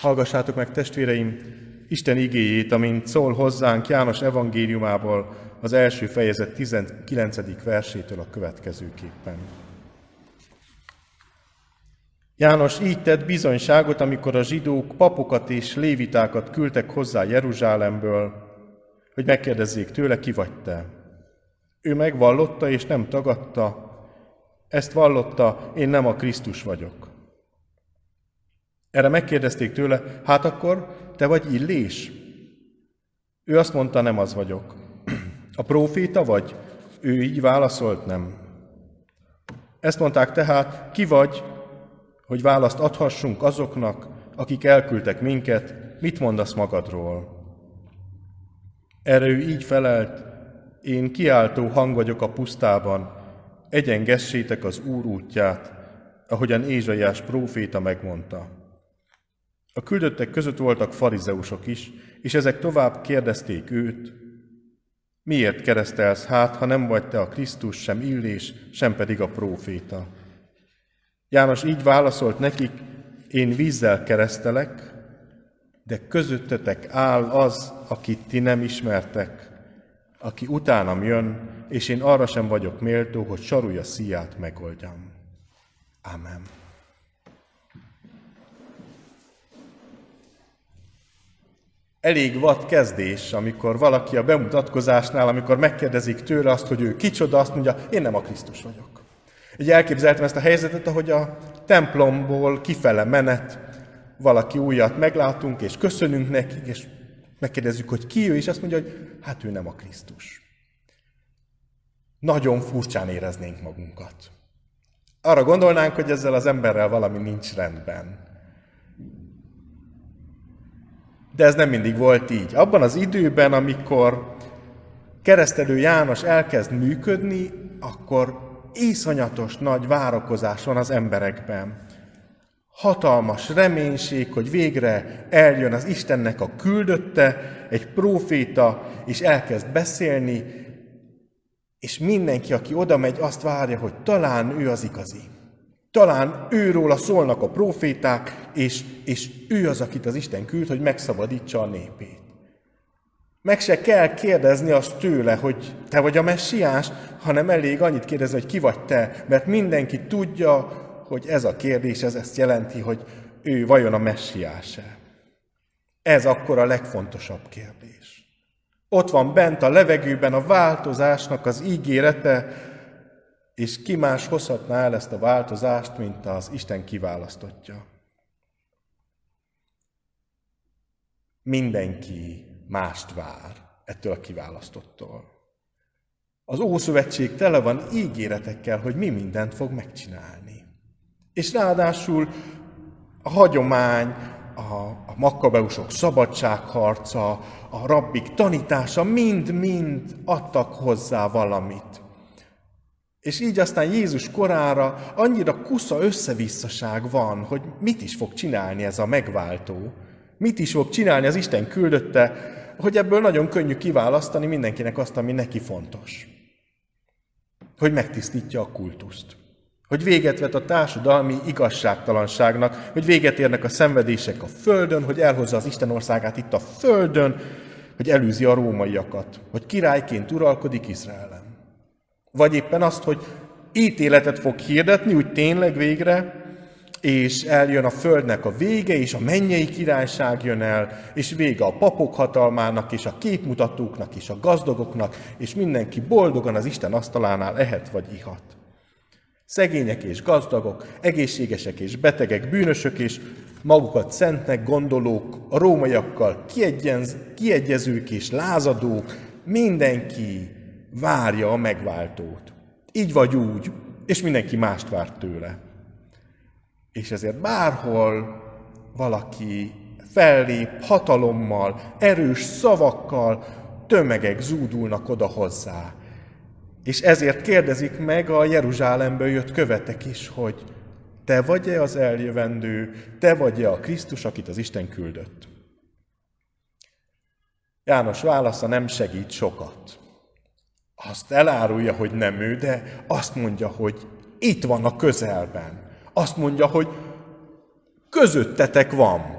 Hallgassátok meg, testvéreim, Isten igéjét, amint szól hozzánk János evangéliumából az első fejezet 19. versétől a következőképpen. János így tett bizonyságot, amikor a zsidók papokat és lévitákat küldtek hozzá Jeruzsálemből, hogy megkérdezzék tőle, ki vagy te. Ő megvallotta és nem tagadta, ezt vallotta, én nem a Krisztus vagyok. Erre megkérdezték tőle, hát akkor te vagy Illés? Ő azt mondta, nem az vagyok. A próféta vagy? Ő így válaszolt, nem. Ezt mondták tehát, ki vagy, hogy választ adhassunk azoknak, akik elküldtek minket, mit mondasz magadról? Erre ő így felelt, én kiáltó hang vagyok a pusztában, egyengessétek az Úr útját, ahogyan Ézsaiás próféta megmondta. A küldöttek között voltak farizeusok is, és ezek tovább kérdezték őt, miért keresztelsz hát, ha nem vagy te a Krisztus, sem Illés, sem pedig a próféta? János így válaszolt nekik, én vízzel keresztelek, de közöttetek áll az, akit ti nem ismertek, aki utánam jön, és én arra sem vagyok méltó, hogy sarulja szíját megoldjam. Amen. Elég vad kezdés, amikor valaki a bemutatkozásnál, amikor megkérdezik tőle azt, hogy ő kicsoda, azt mondja, én nem a Krisztus vagyok. Így elképzeltem ezt a helyzetet, ahogy a templomból kifele menet, valaki újat meglátunk, és köszönünk neki, és megkérdezzük, hogy ki ő, és azt mondja, hogy hát ő nem a Krisztus. Nagyon furcsán éreznénk magunkat. Arra gondolnánk, hogy ezzel az emberrel valami nincs rendben. De ez nem mindig volt így. Abban az időben, amikor keresztelő János elkezd működni, akkor iszonyatos nagy várakozás van az emberekben. Hatalmas reménység, hogy végre eljön az Istennek a küldötte, egy próféta, és elkezd beszélni, és mindenki, aki oda megy, azt várja, hogy talán ő az igazi. Talán őróla szólnak a proféták, és, és ő az, akit az Isten küld, hogy megszabadítsa a népét. Meg se kell kérdezni azt tőle, hogy te vagy a messiás, hanem elég annyit kérdezni, hogy ki vagy te, mert mindenki tudja, hogy ez a kérdés, ez ezt jelenti, hogy ő vajon a messiás-e. Ez akkor a legfontosabb kérdés. Ott van bent a levegőben a változásnak az ígérete, és ki más hozhatná el ezt a változást, mint az Isten kiválasztotja. Mindenki mást vár ettől a kiválasztottól. Az Ószövetség tele van ígéretekkel, hogy mi mindent fog megcsinálni. És ráadásul a hagyomány, a, a makkabeusok szabadságharca, a rabbik tanítása mind-mind adtak hozzá valamit. És így aztán Jézus korára annyira kusza összevisszaság van, hogy mit is fog csinálni ez a megváltó. Mit is fog csinálni az Isten küldötte, hogy ebből nagyon könnyű kiválasztani mindenkinek azt, ami neki fontos. Hogy megtisztítja a kultuszt. Hogy véget vet a társadalmi igazságtalanságnak, hogy véget érnek a szenvedések a földön, hogy elhozza az Isten országát itt a földön, hogy elűzi a rómaiakat, hogy királyként uralkodik Izraelen. Vagy éppen azt, hogy ítéletet fog hirdetni, úgy tényleg végre, és eljön a földnek a vége, és a mennyei királyság jön el, és vége a papok hatalmának, és a képmutatóknak, és a gazdagoknak, és mindenki boldogan az Isten asztalánál ehet vagy ihat. Szegények és gazdagok, egészségesek és betegek, bűnösök és magukat szentnek gondolók, a rómaiakkal kiegyez, kiegyezők és lázadók, mindenki várja a megváltót. Így vagy úgy, és mindenki mást várt tőle. És ezért bárhol valaki fellép hatalommal, erős szavakkal, tömegek zúdulnak oda hozzá. És ezért kérdezik meg a Jeruzsálemből jött követek is, hogy te vagy-e az eljövendő, te vagy-e a Krisztus, akit az Isten küldött? János válasza nem segít sokat. Azt elárulja, hogy nem ő, de azt mondja, hogy itt van a közelben. Azt mondja, hogy közöttetek van.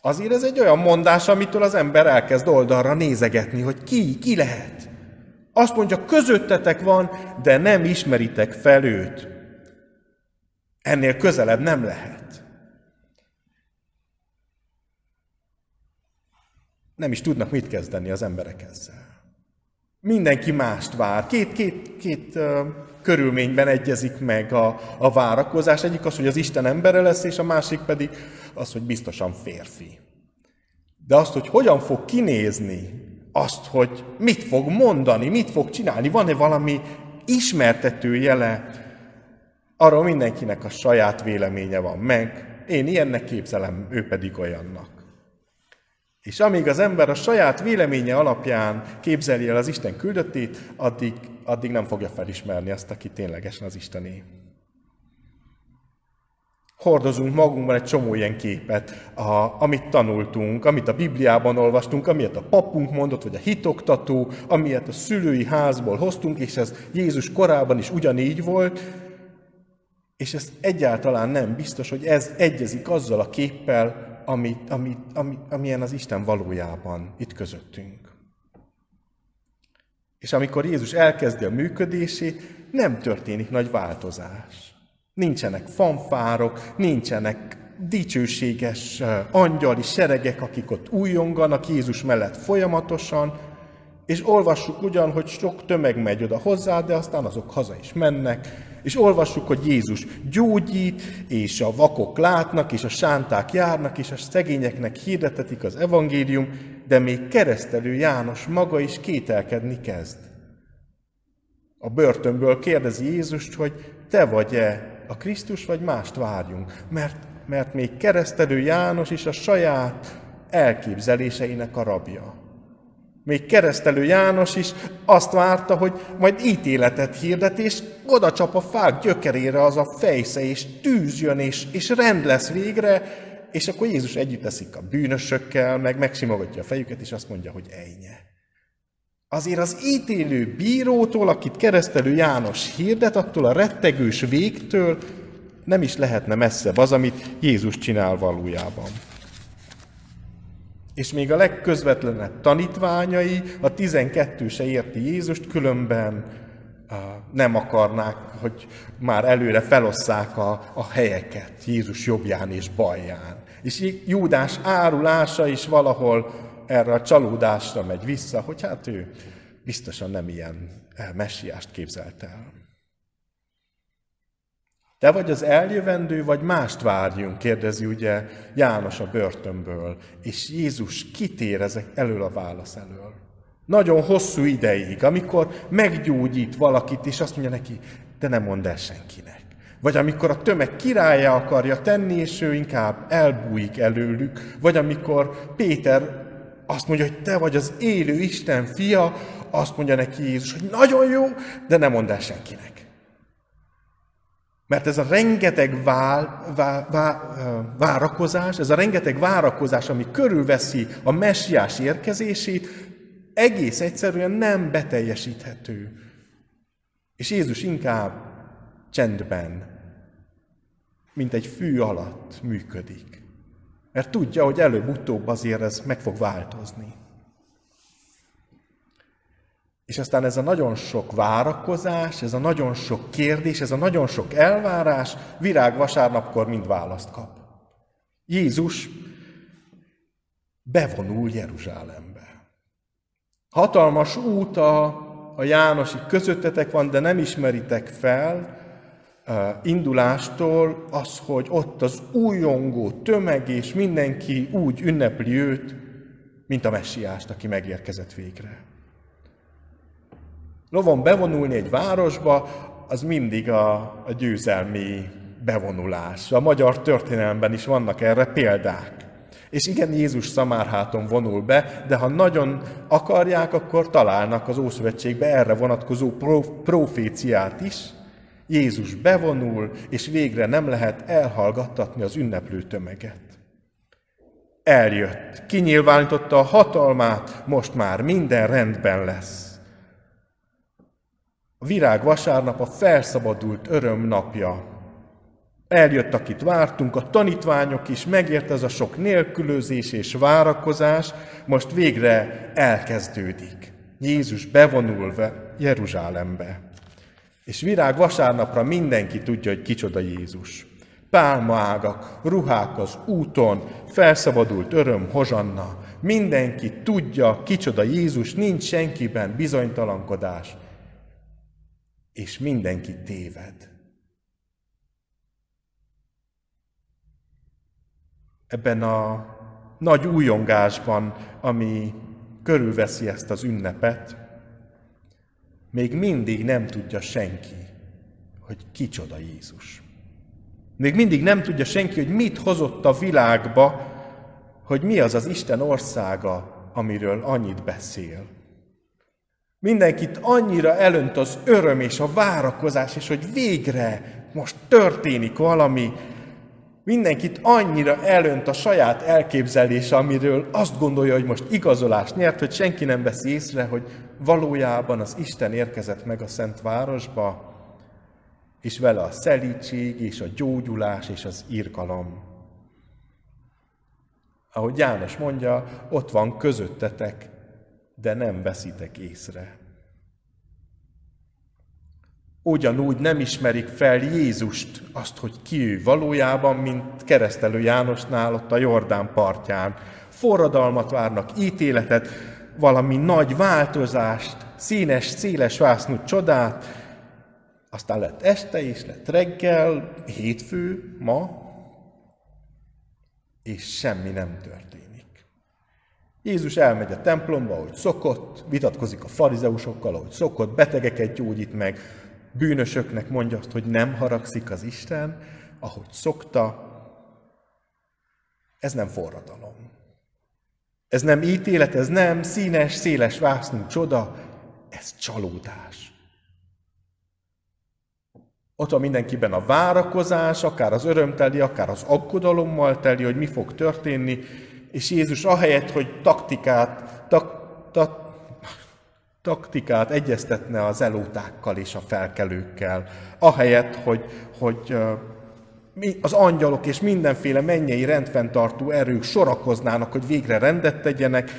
Azért ez egy olyan mondás, amitől az ember elkezd oldalra nézegetni, hogy ki, ki lehet. Azt mondja, közöttetek van, de nem ismeritek fel őt. Ennél közelebb nem lehet. Nem is tudnak mit kezdeni az emberek ezzel. Mindenki mást vár. Két, két, két uh, körülményben egyezik meg a, a várakozás. Egyik az, hogy az Isten embere lesz, és a másik pedig az, hogy biztosan férfi. De azt, hogy hogyan fog kinézni, azt, hogy mit fog mondani, mit fog csinálni, van-e valami ismertető jele, arról mindenkinek a saját véleménye van meg. Én ilyennek képzelem, ő pedig olyannak. És amíg az ember a saját véleménye alapján képzeli el az Isten küldöttét, addig, addig nem fogja felismerni azt, aki ténylegesen az Istené. Hordozunk magunkban egy csomó ilyen képet, a, amit tanultunk, amit a Bibliában olvastunk, amilyet a papunk mondott, vagy a hitoktató, amilyet a szülői házból hoztunk, és ez Jézus korában is ugyanígy volt, és ez egyáltalán nem biztos, hogy ez egyezik azzal a képpel, ami, ami, ami, amilyen az Isten valójában itt közöttünk. És amikor Jézus elkezdi a működését, nem történik nagy változás. Nincsenek fanfárok, nincsenek dicsőséges angyali seregek, akik ott újonganak Jézus mellett folyamatosan, és olvassuk ugyan, hogy sok tömeg megy oda hozzá, de aztán azok haza is mennek, és olvassuk, hogy Jézus gyógyít, és a vakok látnak, és a sánták járnak, és a szegényeknek hirdetetik az evangélium, de még keresztelő János maga is kételkedni kezd. A börtönből kérdezi Jézust, hogy te vagy-e a Krisztus, vagy mást várjunk. Mert, mert még keresztelő János is a saját elképzeléseinek a rabja. Még keresztelő János is azt várta, hogy majd ítéletet hirdet, és oda csap a fák gyökerére az a fejsze, és tűz jön, és, és rend lesz végre, és akkor Jézus együtt eszik a bűnösökkel, meg megsimogatja a fejüket, és azt mondja, hogy ejnye. Azért az ítélő bírótól, akit keresztelő János hirdet, attól a rettegős végtől nem is lehetne messzebb az, amit Jézus csinál valójában. És még a legközvetlenebb tanítványai, a 12 se érti Jézust, különben nem akarnák, hogy már előre felosszák a, a helyeket Jézus jobbján és balján. És Júdás árulása is valahol erre a csalódásra megy vissza, hogy hát ő biztosan nem ilyen eh, messiást képzelt el. Te vagy az eljövendő, vagy mást várjunk, kérdezi ugye János a börtönből, és Jézus kitér ezek elől a válasz elől. Nagyon hosszú ideig, amikor meggyógyít valakit, és azt mondja neki, de nem mondd el senkinek. Vagy amikor a tömeg királya akarja tenni, és ő inkább elbújik előlük, vagy amikor Péter azt mondja, hogy te vagy az élő Isten fia, azt mondja neki Jézus, hogy nagyon jó, de nem mondd el senkinek. Mert ez a rengeteg vál, vá, vá, várakozás, ez a rengeteg várakozás, ami körülveszi a messiás érkezését, egész egyszerűen nem beteljesíthető. És Jézus inkább csendben, mint egy fű alatt működik. Mert tudja, hogy előbb-utóbb azért ez meg fog változni. És aztán ez a nagyon sok várakozás, ez a nagyon sok kérdés, ez a nagyon sok elvárás virág vasárnapkor mind választ kap. Jézus bevonul Jeruzsálembe. Hatalmas út a, a Jánosi közöttetek van, de nem ismeritek fel, indulástól az, hogy ott az újongó tömeg, és mindenki úgy ünnepli őt, mint a messiást, aki megérkezett végre. Lovon bevonulni egy városba, az mindig a, a győzelmi bevonulás. A magyar történelemben is vannak erre példák. És igen, Jézus szamárháton vonul be, de ha nagyon akarják, akkor találnak az Ószövetségbe erre vonatkozó proféciát is, Jézus bevonul, és végre nem lehet elhallgattatni az ünneplő tömeget. Eljött, kinyilvánította a hatalmát, most már minden rendben lesz. A virág vasárnap a felszabadult öröm napja. Eljött, akit vártunk, a tanítványok is, megért ez a sok nélkülözés és várakozás, most végre elkezdődik. Jézus bevonul Jeruzsálembe. És virág vasárnapra mindenki tudja, hogy kicsoda Jézus. Pálmaágak, ruhák az úton, felszabadult öröm, hozsanna. Mindenki tudja, kicsoda Jézus, nincs senkiben bizonytalankodás. És mindenki téved. Ebben a nagy újongásban, ami körülveszi ezt az ünnepet, még mindig nem tudja senki, hogy kicsoda Jézus. Még mindig nem tudja senki, hogy mit hozott a világba, hogy mi az az Isten országa, amiről annyit beszél. Mindenkit annyira elönt az öröm és a várakozás, és hogy végre most történik valami, mindenkit annyira elönt a saját elképzelése, amiről azt gondolja, hogy most igazolást nyert, hogy senki nem veszi észre, hogy valójában az Isten érkezett meg a Szent Városba, és vele a szelítség, és a gyógyulás, és az irgalom. Ahogy János mondja, ott van közöttetek, de nem veszitek észre. Ugyanúgy nem ismerik fel Jézust, azt, hogy ki ő valójában, mint keresztelő Jánosnál ott a Jordán partján. Forradalmat várnak, ítéletet, valami nagy változást, színes, széles vásznú csodát, aztán lett este is, lett reggel, hétfő, ma, és semmi nem történik. Jézus elmegy a templomba, ahogy szokott, vitatkozik a farizeusokkal, ahogy szokott, betegeket gyógyít meg, bűnösöknek mondja azt, hogy nem haragszik az Isten, ahogy szokta. Ez nem forradalom. Ez nem ítélet, ez nem színes, széles vásznú csoda, ez csalódás. Ott van mindenkiben a várakozás, akár az örömteli, akár az aggodalommal teli, hogy mi fog történni, és Jézus ahelyett, hogy taktikát, tak, tak, taktikát egyeztetne az elótákkal és a felkelőkkel, ahelyett, hogy, hogy az angyalok és mindenféle mennyei rendfenntartó erők sorakoznának, hogy végre rendet tegyenek,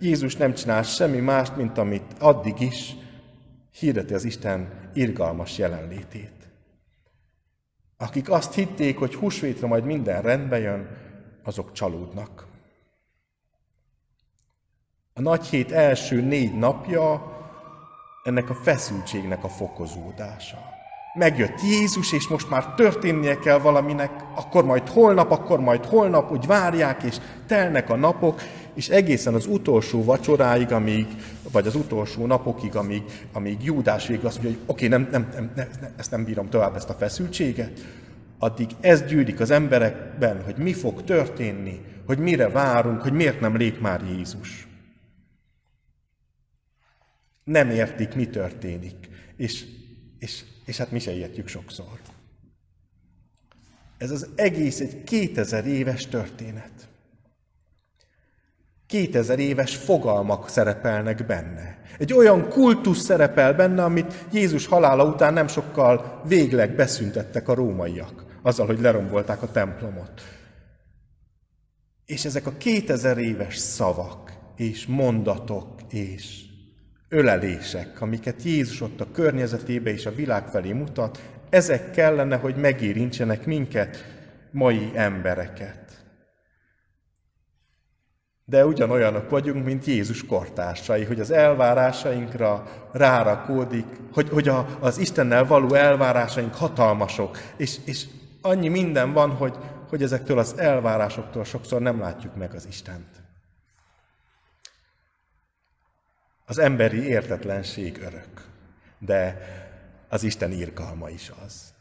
Jézus nem csinál semmi mást, mint amit addig is hirdeti az Isten irgalmas jelenlétét. Akik azt hitték, hogy húsvétra majd minden rendbe jön, azok csalódnak. A nagy hét első négy napja ennek a feszültségnek a fokozódása. Megjött Jézus, és most már történnie kell valaminek, akkor majd holnap, akkor majd holnap, úgy várják, és telnek a napok, és egészen az utolsó vacsoráig, amíg, vagy az utolsó napokig, amíg, amíg Júdás végül azt mondja, hogy oké, okay, nem, nem, nem, nem, ezt nem bírom tovább, ezt a feszültséget, addig ez gyűlik az emberekben, hogy mi fog történni, hogy mire várunk, hogy miért nem lép már Jézus. Nem értik, mi történik. És, és, és hát mi se értjük sokszor. Ez az egész egy 2000 éves történet. 2000 éves fogalmak szerepelnek benne. Egy olyan kultusz szerepel benne, amit Jézus halála után nem sokkal végleg beszüntettek a rómaiak, azzal, hogy lerombolták a templomot. És ezek a 2000 éves szavak, és mondatok, és ölelések, amiket Jézus ott a környezetébe és a világ felé mutat, ezek kellene, hogy megérintsenek minket, mai embereket. De ugyanolyanok vagyunk, mint Jézus kortársai, hogy az elvárásainkra rárakódik, hogy, hogy a, az Istennel való elvárásaink hatalmasok, és, és annyi minden van, hogy, hogy ezektől az elvárásoktól sokszor nem látjuk meg az Istent. Az emberi értetlenség örök, de az Isten irgalma is az.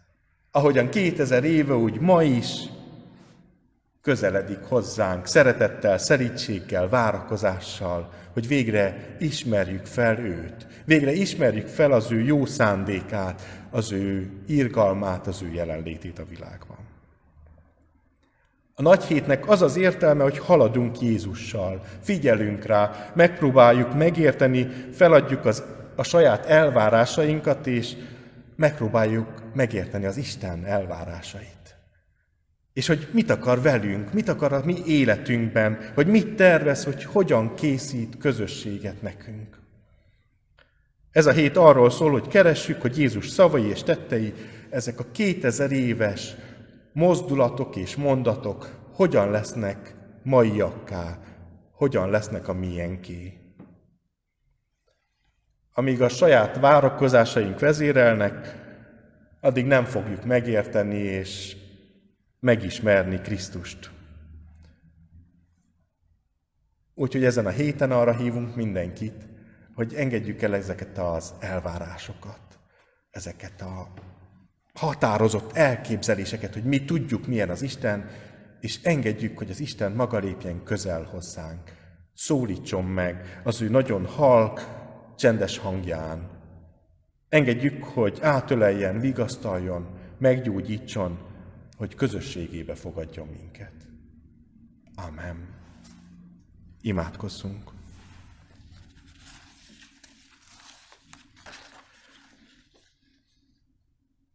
Ahogyan 2000 éve, úgy ma is közeledik hozzánk szeretettel, szerítséggel, várakozással, hogy végre ismerjük fel őt, végre ismerjük fel az ő jó szándékát, az ő irgalmát, az ő jelenlétét a világban. A nagy hétnek az az értelme, hogy haladunk Jézussal, figyelünk rá, megpróbáljuk megérteni, feladjuk az, a saját elvárásainkat, és megpróbáljuk megérteni az Isten elvárásait. És hogy mit akar velünk, mit akar a mi életünkben, hogy mit tervez, hogy hogyan készít közösséget nekünk. Ez a hét arról szól, hogy keressük, hogy Jézus szavai és tettei, ezek a 2000 éves mozdulatok és mondatok hogyan lesznek maiakká, hogyan lesznek a miénké. Amíg a saját várakozásaink vezérelnek, addig nem fogjuk megérteni és megismerni Krisztust. Úgyhogy ezen a héten arra hívunk mindenkit, hogy engedjük el ezeket az elvárásokat, ezeket a határozott elképzeléseket, hogy mi tudjuk, milyen az Isten, és engedjük, hogy az Isten maga lépjen közel hozzánk. Szólítson meg az ő nagyon halk, csendes hangján. Engedjük, hogy átöleljen, vigasztaljon, meggyógyítson, hogy közösségébe fogadjon minket. Amen. Imádkozzunk.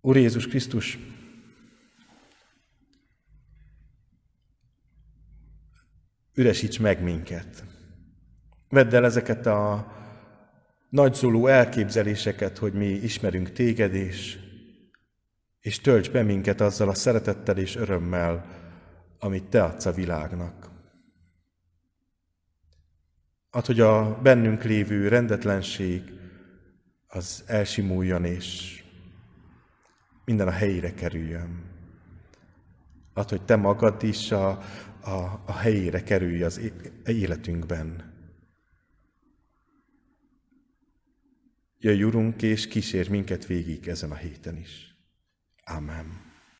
Úr Jézus Krisztus, üresíts meg minket. Vedd el ezeket a nagyszóló elképzeléseket, hogy mi ismerünk téged, és, és tölts be minket azzal a szeretettel és örömmel, amit te adsz a világnak. Add, hogy a bennünk lévő rendetlenség az elsimuljon, és minden a helyére kerüljön. Add, hogy te magad is a, a, a helyére kerülj az életünkben. Jöjj, Urunk, és kísérj minket végig ezen a héten is. Amen.